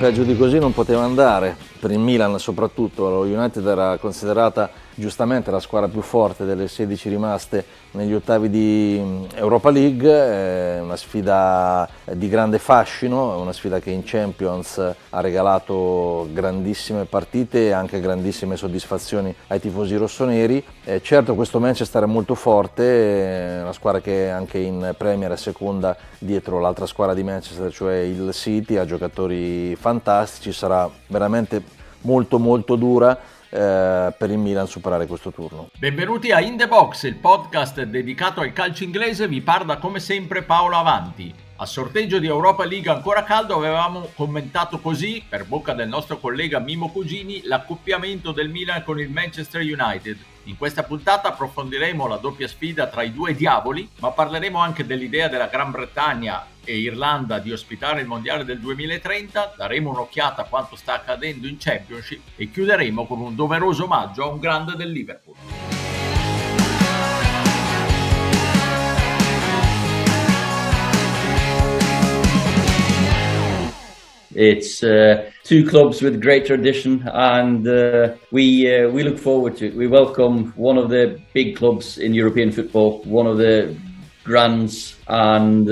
peggio di così non poteva andare, per il Milan soprattutto, lo United era considerata giustamente la squadra più forte delle 16 rimaste negli ottavi di mm, Europa League, è una sfida di grande fascino, una sfida che in Champions ha regalato grandissime partite e anche grandissime soddisfazioni ai tifosi rossoneri. Eh, certo questo Manchester è molto forte, è una squadra che anche in Premier è seconda dietro l'altra squadra di Manchester, cioè il City, ha giocatori fantastici, sarà veramente molto molto dura eh, per il Milan superare questo turno. Benvenuti a In The Box, il podcast dedicato al calcio inglese, vi parla come sempre Paolo Avanti. A sorteggio di Europa League ancora caldo avevamo commentato così, per bocca del nostro collega Mimo Cugini, l'accoppiamento del Milan con il Manchester United. In questa puntata approfondiremo la doppia sfida tra i due diavoli, ma parleremo anche dell'idea della Gran Bretagna e Irlanda di ospitare il Mondiale del 2030, daremo un'occhiata a quanto sta accadendo in Championship e chiuderemo con un doveroso omaggio a un grande del Liverpool. It's uh, two clubs with great tradition, and uh, we uh, we look forward to it. We welcome one of the big clubs in European football, one of the grands, and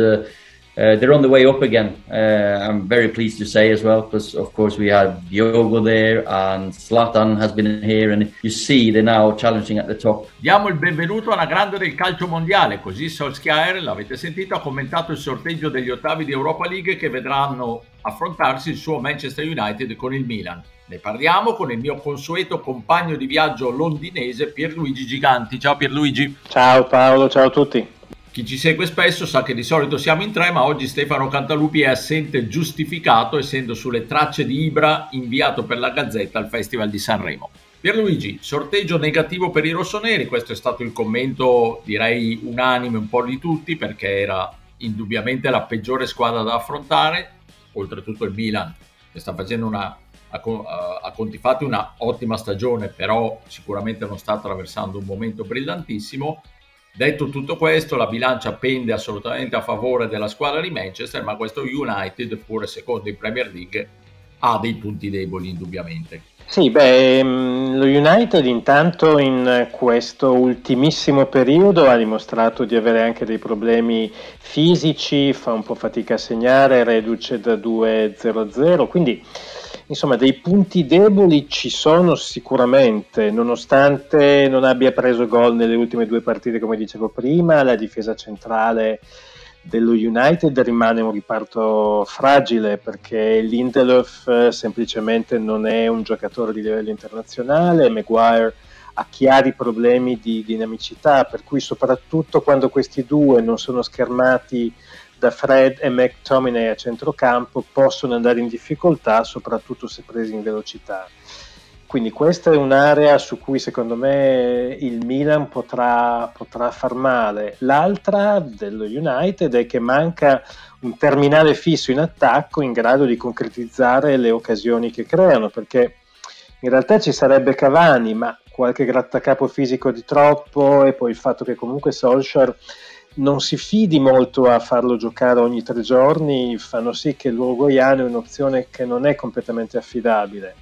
uh, they're on the way up again. Uh, I'm very pleased to say as well, because of course we had Diogo there and Slatan has been here, and you see they're now challenging at the top. Diamo il benvenuto alla grande del calcio mondiale, così Solskjaer, l'avete sentito, ha commentato il sorteggio degli ottavi di Europa League che vedranno affrontarsi il suo Manchester United con il Milan. Ne parliamo con il mio consueto compagno di viaggio londinese Pierluigi Giganti. Ciao Pierluigi. Ciao Paolo, ciao a tutti. Chi ci segue spesso sa che di solito siamo in tre, ma oggi Stefano Cantalupi è assente giustificato, essendo sulle tracce di Ibra inviato per la Gazzetta al Festival di Sanremo. Pierluigi, sorteggio negativo per i rossoneri, questo è stato il commento direi unanime un po' di tutti perché era indubbiamente la peggiore squadra da affrontare, oltretutto il Milan che sta facendo una, a, a conti fatti una ottima stagione, però sicuramente non sta attraversando un momento brillantissimo Detto tutto questo, la bilancia pende assolutamente a favore della squadra di Manchester, ma questo United, pure secondo in Premier League, ha dei punti deboli indubbiamente. Sì, beh, mm, lo United intanto in questo ultimissimo periodo ha dimostrato di avere anche dei problemi fisici, fa un po' fatica a segnare, reduce da 2-0-0, quindi insomma dei punti deboli ci sono sicuramente, nonostante non abbia preso gol nelle ultime due partite come dicevo prima, la difesa centrale dello United rimane un riparto fragile perché Lindelof eh, semplicemente non è un giocatore di livello internazionale, Maguire ha chiari problemi di dinamicità, per cui soprattutto quando questi due non sono schermati da Fred e McTominay a centrocampo possono andare in difficoltà, soprattutto se presi in velocità. Quindi questa è un'area su cui secondo me il Milan potrà, potrà far male. L'altra dello United è che manca un terminale fisso in attacco in grado di concretizzare le occasioni che creano, perché in realtà ci sarebbe Cavani, ma qualche grattacapo fisico di troppo e poi il fatto che comunque Solskjaer non si fidi molto a farlo giocare ogni tre giorni fanno sì che l'Uruguayano è un'opzione che non è completamente affidabile.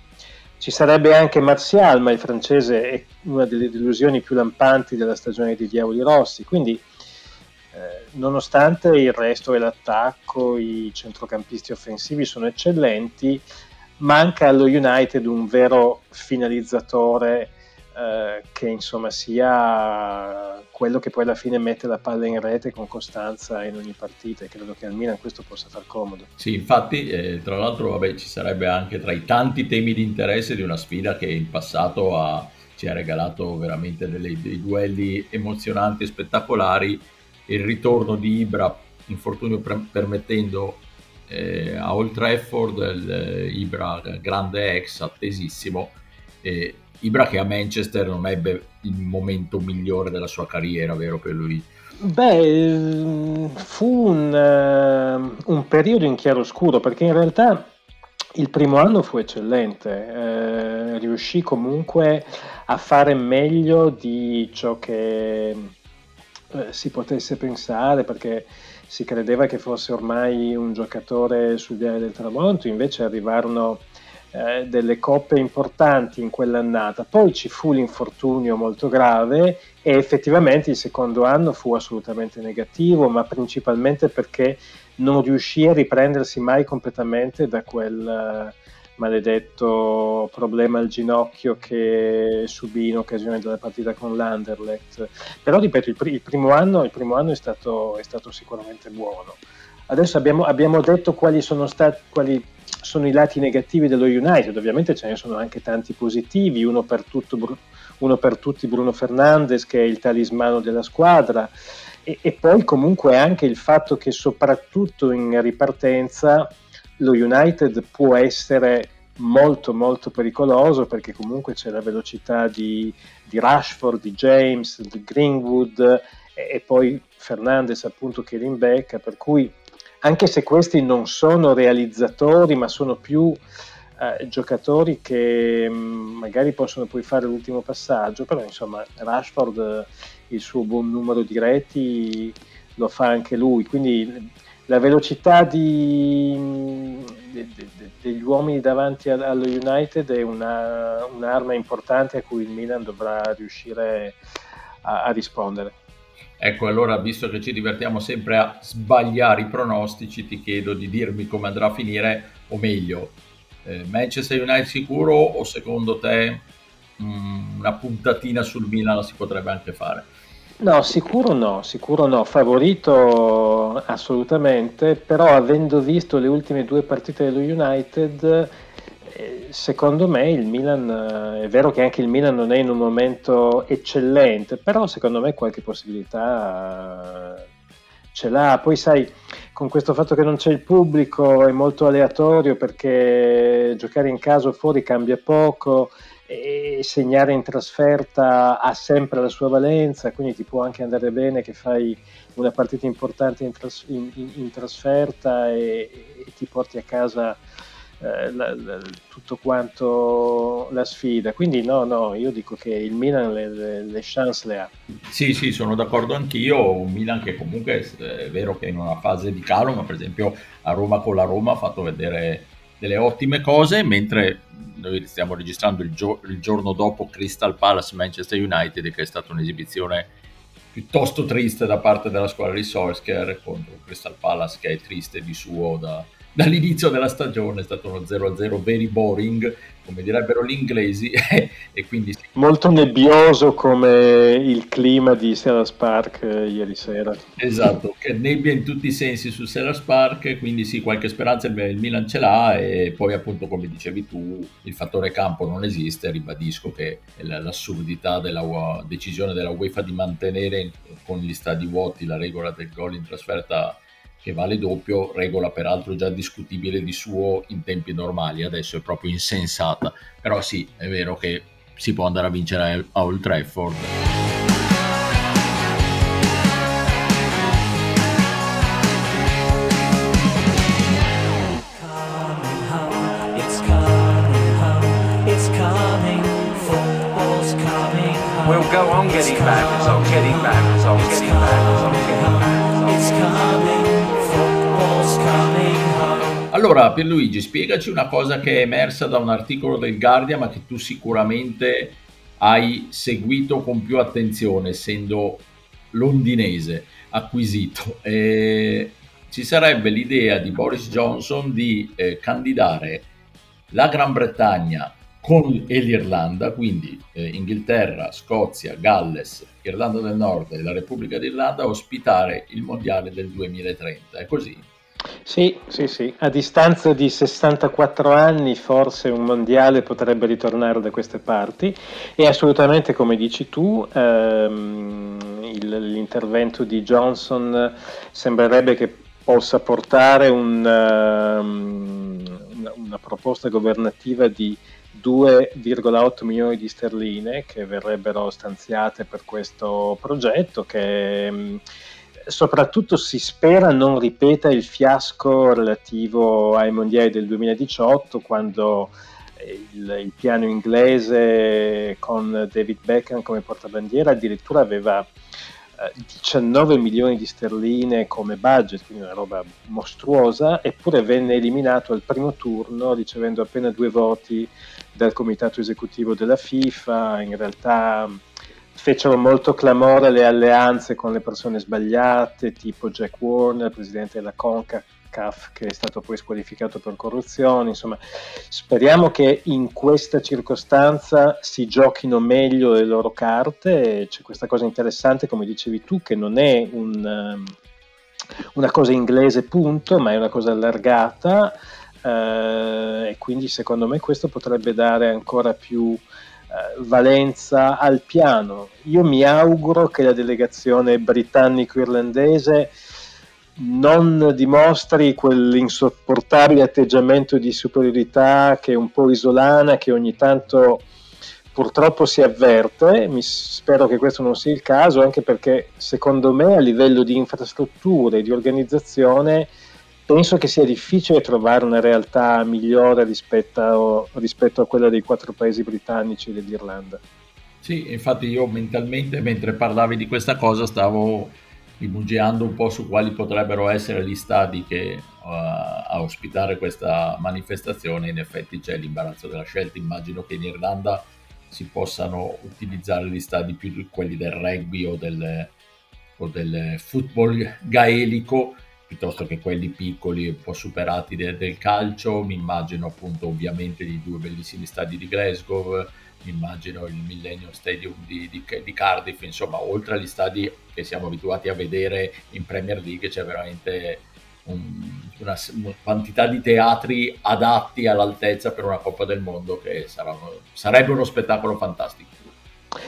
Ci sarebbe anche Martial, ma il francese è una delle delusioni più lampanti della stagione dei Diavoli Rossi, quindi eh, nonostante il resto dell'attacco, i centrocampisti offensivi sono eccellenti, manca allo United un vero finalizzatore eh, che insomma sia quello che poi alla fine mette la palla in rete con costanza in ogni partita e credo che al Milan questo possa far comodo. Sì, infatti, eh, tra l'altro vabbè, ci sarebbe anche tra i tanti temi di interesse di una sfida che in passato ha, ci ha regalato veramente delle, dei duelli emozionanti e spettacolari, il ritorno di Ibra, infortunio pre- permettendo eh, a Old Trafford, il, eh, Ibra grande ex, attesissimo, eh, Ibra che a Manchester non ebbe il momento migliore della sua carriera, vero per lui? Beh, fu un, uh, un periodo in chiaroscuro perché in realtà il primo anno fu eccellente, eh, riuscì comunque a fare meglio di ciò che eh, si potesse pensare perché si credeva che fosse ormai un giocatore sul viale del tramonto, invece arrivarono eh, delle coppe importanti in quell'annata. Poi ci fu l'infortunio molto grave e effettivamente il secondo anno fu assolutamente negativo, ma principalmente perché non riuscì a riprendersi mai completamente da quel uh, maledetto problema al ginocchio che subì in occasione della partita con l'Anderlecht. Però ripeto, il, pr- il, primo, anno, il primo anno, è stato, è stato sicuramente buono. Adesso abbiamo, abbiamo detto quali sono, stati, quali sono i lati negativi dello United, ovviamente ce ne sono anche tanti positivi, uno per, tutto, uno per tutti Bruno Fernandes che è il talismano della squadra e, e poi comunque anche il fatto che soprattutto in ripartenza lo United può essere molto molto pericoloso perché comunque c'è la velocità di, di Rashford, di James, di Greenwood e, e poi Fernandes appunto che rimbecca per cui anche se questi non sono realizzatori, ma sono più eh, giocatori che mm, magari possono poi fare l'ultimo passaggio, però insomma Rashford eh, il suo buon numero di reti lo fa anche lui, quindi la velocità di, de, de, de, degli uomini davanti allo United è una, un'arma importante a cui il Milan dovrà riuscire a, a rispondere. Ecco, allora, visto che ci divertiamo sempre a sbagliare i pronostici, ti chiedo di dirmi come andrà a finire, o meglio, eh, Manchester United sicuro o secondo te mh, mm, una puntatina sul Milan la si potrebbe anche fare? No, sicuro no, sicuro no, favorito assolutamente, però avendo visto le ultime due partite dello United secondo me il Milan, eh, è vero che anche il Milan non è in un momento eccellente, però secondo me qualche possibilità eh, ce l'ha. Poi sai, con questo fatto che non c'è il pubblico è molto aleatorio perché giocare in casa o fuori cambia poco e segnare in trasferta ha sempre la sua valenza, quindi ti può anche andare bene che fai una partita importante in, tras- in, in, in trasferta e, e, ti porti a casa eh, la, la, tutto quanto la sfida. Quindi no, no, io dico che il Milan le, le, le chance le ha. Sì, sì, sono d'accordo anch'io. Un Milan che comunque è vero che in una fase di calo, ma per esempio a Roma con la Roma ha fatto vedere delle ottime cose, mentre noi stiamo registrando il, gio- il giorno dopo Crystal Palace Manchester United, che è stata un'esibizione piuttosto triste da parte della squadra di Solskjaer contro Crystal Palace che è triste di suo da, dall'inizio della stagione è stato uno 0-0 very boring, come direbbero gli inglesi, e quindi... Molto nebbioso come il clima di Sellers Park eh, ieri sera. Esatto, che nebbia in tutti i sensi su Sellers Park, quindi sì, qualche speranza il Milan ce l'ha e poi appunto come dicevi tu, il fattore campo non esiste, ribadisco che l'assurdità della decisione della UEFA di mantenere con gli stadi vuoti la regola del gol in trasferta che vale doppio, regola peraltro già discutibile di suo in tempi normali, adesso è proprio insensata, però sì, è vero che si può andare a vincere a Old Trafford. Allora, Pierluigi, spiegaci una cosa che è emersa da un articolo del Guardian, ma che tu sicuramente hai seguito con più attenzione, essendo londinese acquisito. E ci sarebbe l'idea di Boris Johnson di eh, candidare la Gran Bretagna con, e l'Irlanda, quindi eh, Inghilterra, Scozia, Galles, Irlanda del Nord e la Repubblica d'Irlanda a ospitare il mondiale del 2030. È così? Sì, sì, sì. A distanza di 64 anni forse un mondiale potrebbe ritornare da queste parti e assolutamente come dici tu ehm, il, l'intervento di Johnson sembrerebbe che possa portare un, um, una, proposta governativa di 2,8 milioni di sterline che verrebbero stanziate per questo progetto che soprattutto si spera non ripeta il fiasco relativo ai mondiali del 2018 quando il, il piano inglese con David Beckham come portabandiera addirittura aveva 19 milioni di sterline come budget, quindi una roba mostruosa, eppure venne eliminato al primo turno ricevendo appena due voti dal comitato esecutivo della FIFA. In realtà fecero molto clamore le alleanze con le persone sbagliate, tipo Jack Warner, presidente della CONCACAF, che è stato poi squalificato per corruzione. Insomma, speriamo che in questa circostanza si giochino meglio le loro carte. C'è questa cosa interessante, come dicevi tu, che non è un, um, una cosa inglese, punto, ma è una cosa allargata. Uh, e quindi secondo me questo potrebbe dare ancora più eh, valenza al piano. Io mi auguro che la delegazione britannico-irlandese non dimostri quell'insopportabile atteggiamento di superiorità che è un po' isolana, che ogni tanto purtroppo si avverte. Mi spero che questo non sia il caso, anche perché secondo me a livello di infrastrutture e di organizzazione penso che sia difficile trovare una realtà migliore rispetto, rispetto a quella dei quattro paesi britannici e dell'Irlanda. Sì, infatti io mentalmente mentre parlavi di questa cosa stavo rimugiando un po' su quali potrebbero essere gli stadi che uh, a ospitare questa manifestazione. In effetti c'è l'imbarazzo della scelta. Immagino che in Irlanda si possano utilizzare gli stadi più quelli del rugby o del, o del football gaelico piuttosto che quelli piccoli un po' superati de- del calcio. Mi immagino appunto ovviamente i due bellissimi stadi di Glasgow, mi immagino il Millennium Stadium di, di, di, Cardiff, insomma oltre agli stadi che siamo abituati a vedere in Premier League c'è veramente un, una, una, quantità di teatri adatti all'altezza per una Coppa del Mondo che sarà, sarebbe uno spettacolo fantastico.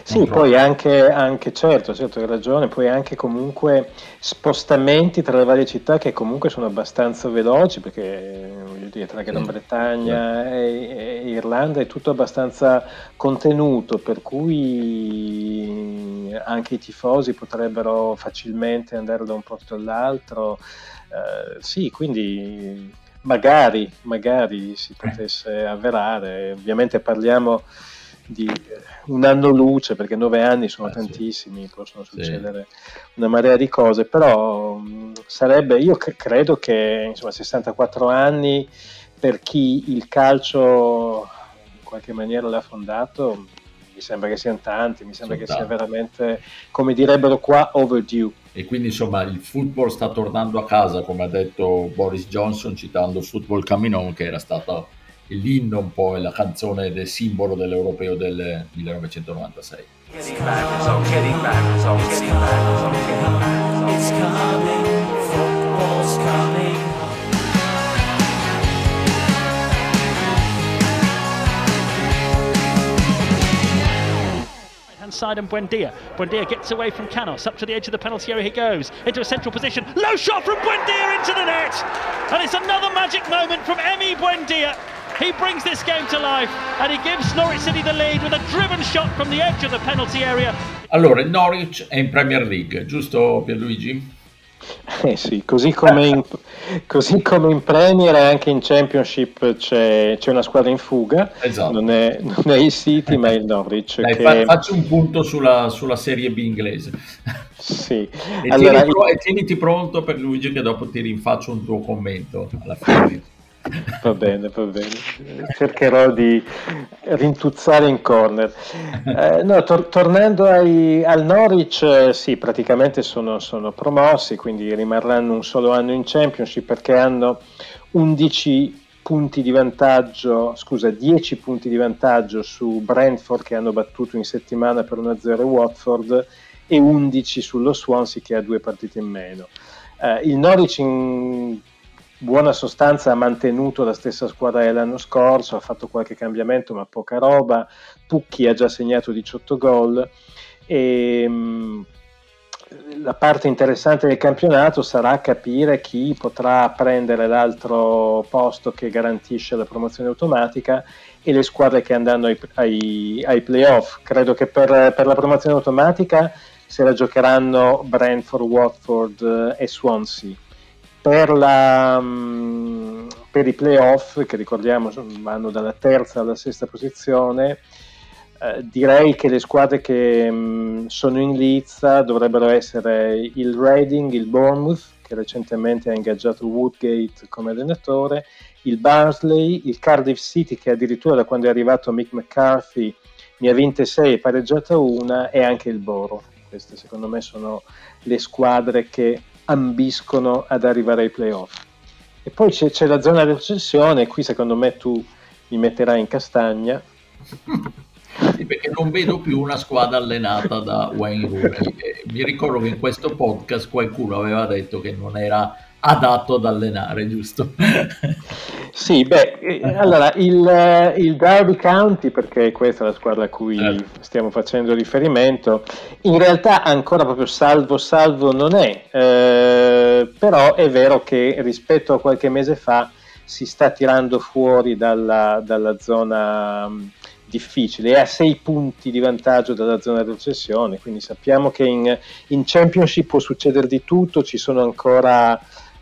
Sì, poi anche, anche, certo, certo, hai ragione, poi anche comunque spostamenti tra le varie città che comunque sono abbastanza veloci perché voglio dire, tra Gran Bretagna e, e, Irlanda è tutto abbastanza contenuto, per cui anche i tifosi potrebbero facilmente andare da un posto all'altro. Eh, sì, quindi magari, magari si potesse avverare, ovviamente parliamo di eh, un anno luce, perché nove anni sono ah, tantissimi, sì. possono succedere sì. una marea di cose, però mh, sarebbe, io c- credo che insomma 64 anni per chi il calcio in qualche maniera l'ha fondato, mi sembra che siano tanti, mi sembra sono che tanti. sia veramente, come direbbero qua, overdue. E quindi insomma il football sta tornando a casa, come ha detto Boris Johnson citando Football Coming On, che era stato l'inno un po' la canzone del simbolo dell'europeo del 1996. side and Buendia. Buendia gets away from Canos, up to the edge of the penalty area he goes, into a central position, low shot from Buendia into the net! And it's another magic moment from Emi Buendia He brings this game to life and he gives Norwich City the lead with a driven shot from the edge of the penalty area. Allora, il Norwich è in Premier League, giusto Pierluigi? Eh sì, così come, in, così come in Premier e anche in Championship c'è, c'è una squadra in fuga, esatto. non, è, non, è, il City ma il Norwich. Dai, che... Faccio un punto sulla, sulla Serie B inglese. Sì. e, allora, tieniti, e tieniti pronto per Luigi che dopo ti rinfaccio un tuo commento alla fine. Va bene, va bene. Cercherò di rintuzzare in corner. Eh, no, tor- tornando ai, al Norwich, eh, sì, praticamente sono, sono, promossi, quindi rimarranno un solo anno in Championship perché hanno 11 punti di vantaggio, scusa, 10 punti di vantaggio su Brentford che hanno battuto in settimana per 1-0 Watford e 11 sullo Swansea che ha due partite in meno. Eh, il Norwich in buona sostanza ha mantenuto la stessa squadra dell'anno scorso, ha fatto qualche cambiamento ma poca roba, Pucchi ha già segnato 18 gol. E mh, la parte interessante del campionato sarà capire chi potrà prendere l'altro posto che garantisce la promozione automatica e le squadre che andranno ai, ai, ai playoff. Credo che per, per la promozione automatica se la giocheranno Brentford, Watford e Swansea per, la, mm, per, i playoff, che ricordiamo vanno dalla terza alla sesta posizione, eh, direi che le squadre che mh, mm, sono in lizza dovrebbero essere il Reading, il Bournemouth, che recentemente ha ingaggiato Woodgate come allenatore, il Barnsley, il Cardiff City, che addirittura da quando è arrivato Mick McCarthy ne ha vinte 6 e pareggiata una, e anche il Boro. Queste secondo me sono le squadre che ambiscono ad arrivare ai playoff. E poi c'è, c'è la zona di recensione, qui secondo me tu mi metterai in castagna. Sì, perché non vedo più una squadra allenata da Wayne Rooney. Mi ricordo che in questo podcast qualcuno aveva detto che non era adatto ad allenare, giusto? Sì, beh, eh, allora il, eh, il, Derby County, perché questa è la squadra a cui eh. stiamo facendo riferimento, in realtà ancora proprio salvo salvo non è, eh, però è vero che rispetto a qualche mese fa si sta tirando fuori dalla, dalla zona difficile, è a sei punti di vantaggio dalla zona di recessione, quindi sappiamo che in, in Championship può succedere di tutto, ci sono ancora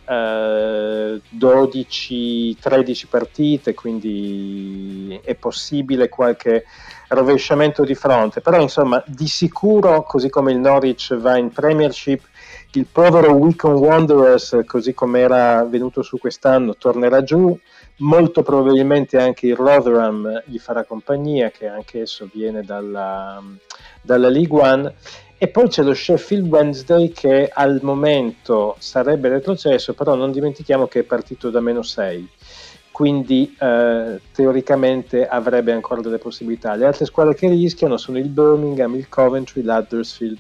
eh, 12-13 partite, quindi è possibile qualche rovesciamento di fronte, però insomma di sicuro, così come il Norwich va in Premiership, il povero Wickham Wanderers, così come era venuto su quest'anno, tornerà giù, molto probabilmente anche il Rotherham gli farà compagnia, che anche esso viene dalla, dalla League One e poi c'è lo Sheffield Wednesday che al momento sarebbe retrocesso, però non dimentichiamo che è partito da meno 6, quindi eh, teoricamente avrebbe ancora delle possibilità. Le altre squadre che rischiano sono il Birmingham, il Coventry, l'Huddersfield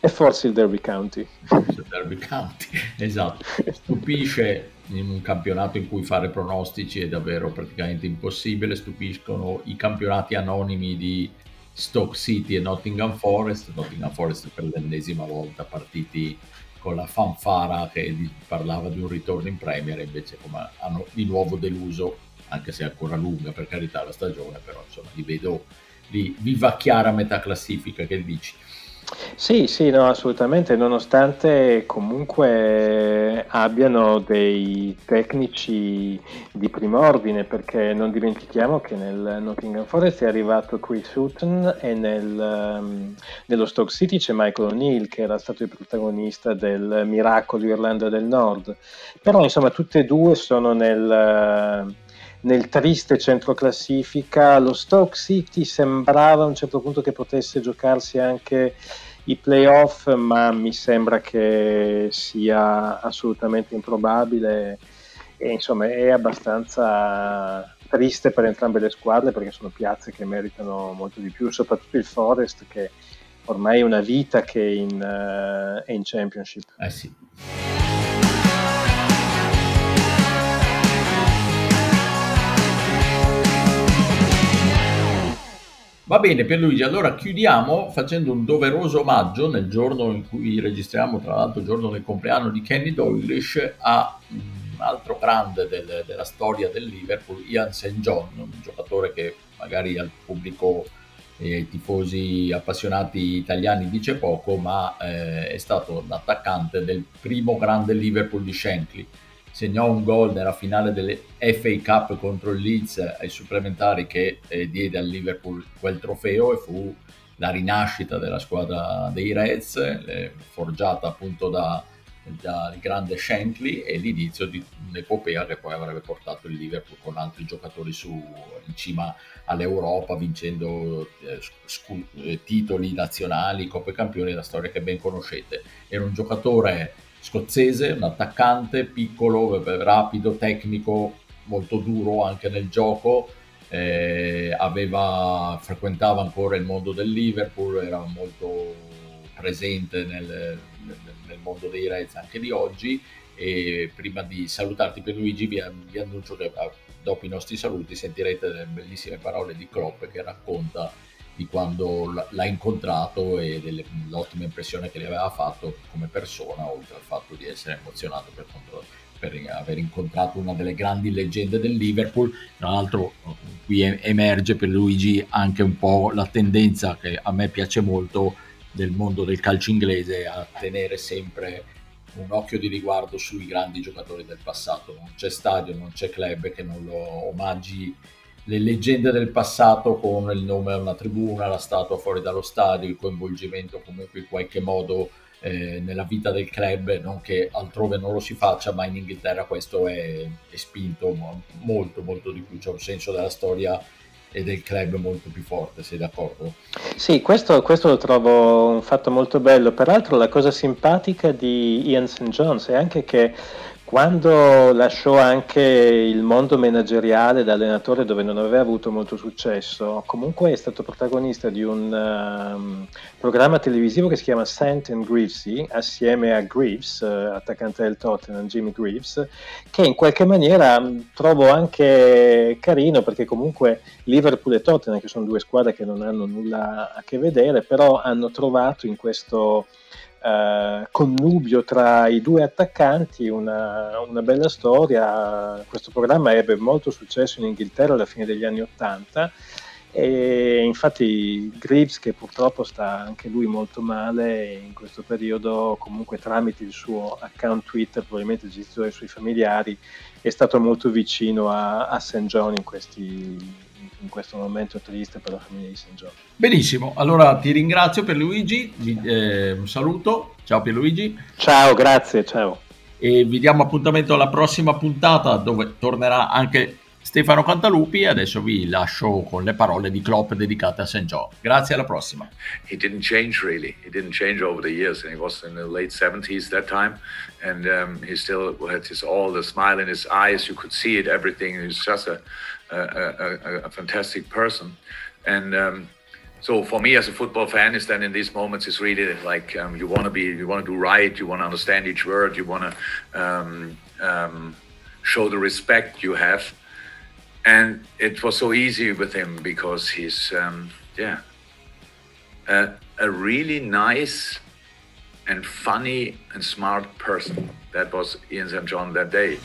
e forse il Derby County. Il Derby County, esatto. Stupisce in un campionato in cui fare pronostici è davvero praticamente impossibile, stupiscono i campionati anonimi di Stoke City e Nottingham Forest, Nottingham Forest per l'ennesima volta partiti con la fanfara che parlava di un ritorno in Premier invece come hanno di nuovo deluso, anche se è ancora lunga per carità la stagione, però insomma li vedo lì vivacchiare a metà classifica, che dici? Sì, sì, no, assolutamente, nonostante comunque abbiano dei tecnici di primo ordine, perché non dimentichiamo che nel Nottingham Forest è arrivato Chris Hutton e nel, um, nello Stoke City c'è Michael O'Neill che era stato il protagonista del miracolo Irlanda del Nord. Però insomma tutte e due sono nel... nel triste centro classifica, lo Stoke City sembrava a un certo punto che potesse giocarsi anche i playoff, ma mi sembra che sia assolutamente improbabile e insomma è abbastanza triste per entrambe le squadre perché sono piazze che meritano molto di più, soprattutto il Forest che ormai è una vita che in, uh, è in Championship. Eh sì. Va bene Pierluigi, allora chiudiamo facendo un doveroso omaggio nel giorno in cui registriamo, tra l'altro il giorno del compleanno di Kenny Doglish, a un altro grande del, della storia del Liverpool, Ian St. John, un giocatore che magari al pubblico e ai tifosi appassionati italiani dice poco, ma eh, è stato l'attaccante del primo grande Liverpool di Shankly segnò un gol nella finale delle FA Cup contro il Leeds ai supplementari che eh, diede al Liverpool quel trofeo e fu la rinascita della squadra dei Reds, eh, forgiata appunto da, dal grande Shankly e l'inizio di un'epopea che poi avrebbe portato il Liverpool con altri giocatori su, in cima all'Europa vincendo eh, scu- eh, titoli nazionali, Coppe Campioni, la storia che ben conoscete. Era un giocatore scozzese, un attaccante piccolo, rapido, tecnico, molto duro anche nel gioco. Eh, aveva, frequentava ancora il mondo del Liverpool, era molto presente nel, nel mondo dei Reds anche di oggi. E prima di salutarti per Luigi, vi, vi annuncio che ah, dopo i nostri saluti sentirete le bellissime parole di Klopp che racconta di quando l'ha incontrato e dell'ottima impressione che gli aveva fatto come persona, oltre al fatto di essere emozionato per, per aver incontrato una delle grandi leggende del Liverpool. Tra l'altro qui emerge per Luigi anche un po' la tendenza che a me piace molto del mondo del calcio inglese a tenere sempre un occhio di riguardo sui grandi giocatori del passato. Non c'è stadio, non c'è club che non lo omaggi le leggende del passato con il nome a una tribuna, la statua fuori dallo stadio, il coinvolgimento comunque in qualche modo eh, nella vita del club, non che altrove non lo si faccia, ma in Inghilterra questo è, è spinto molto molto di più, c'è un senso della storia e del club molto più forte, sei d'accordo? Sì, questo, questo, lo trovo un fatto molto bello. Peraltro la cosa simpatica di Ian St. John's è anche che quando lasciò anche il mondo manageriale da allenatore dove non aveva avuto molto successo, comunque è stato protagonista di un um, programma televisivo che si chiama St. and Greavesy, assieme a Greaves, uh, attaccante del Tottenham, Jimmy Greaves, che in qualche maniera um, trovo anche carino perché comunque Liverpool e Tottenham, che sono due squadre che non hanno nulla a che vedere, però hanno trovato in questo eh, connubio tra i due attaccanti, una, una, bella storia. Questo programma ebbe molto successo in Inghilterra alla fine degli anni Ottanta e infatti Greaves che purtroppo sta anche lui molto male in questo periodo comunque tramite il suo account Twitter probabilmente gestito dai suoi familiari è stato molto vicino a, a St. John in questi in questo momento triste per la famiglia di San Giorgio. Benissimo, allora ti ringrazio per Luigi, eh, un saluto, ciao Pierluigi. Ciao, grazie, ciao. E vi diamo appuntamento alla prossima puntata dove tornerà anche Stefano Cantalupi e adesso vi lascio con le parole di Klopp dedicate a St. John. Grazie, alla prossima. He didn't change really. He didn't change over the years and he was in the late 70s that time and um, he still had his all the smile in his eyes. You could see it, everything. He's just a a, a, a fantastic person. And um, so for me as a football fan is then in these moments is really like um, you want to be you want to do right you want to understand each word you want to um, um, show the respect you have and it was so easy with him because he's um, yeah a, a really nice and funny and smart person that was ian st john that day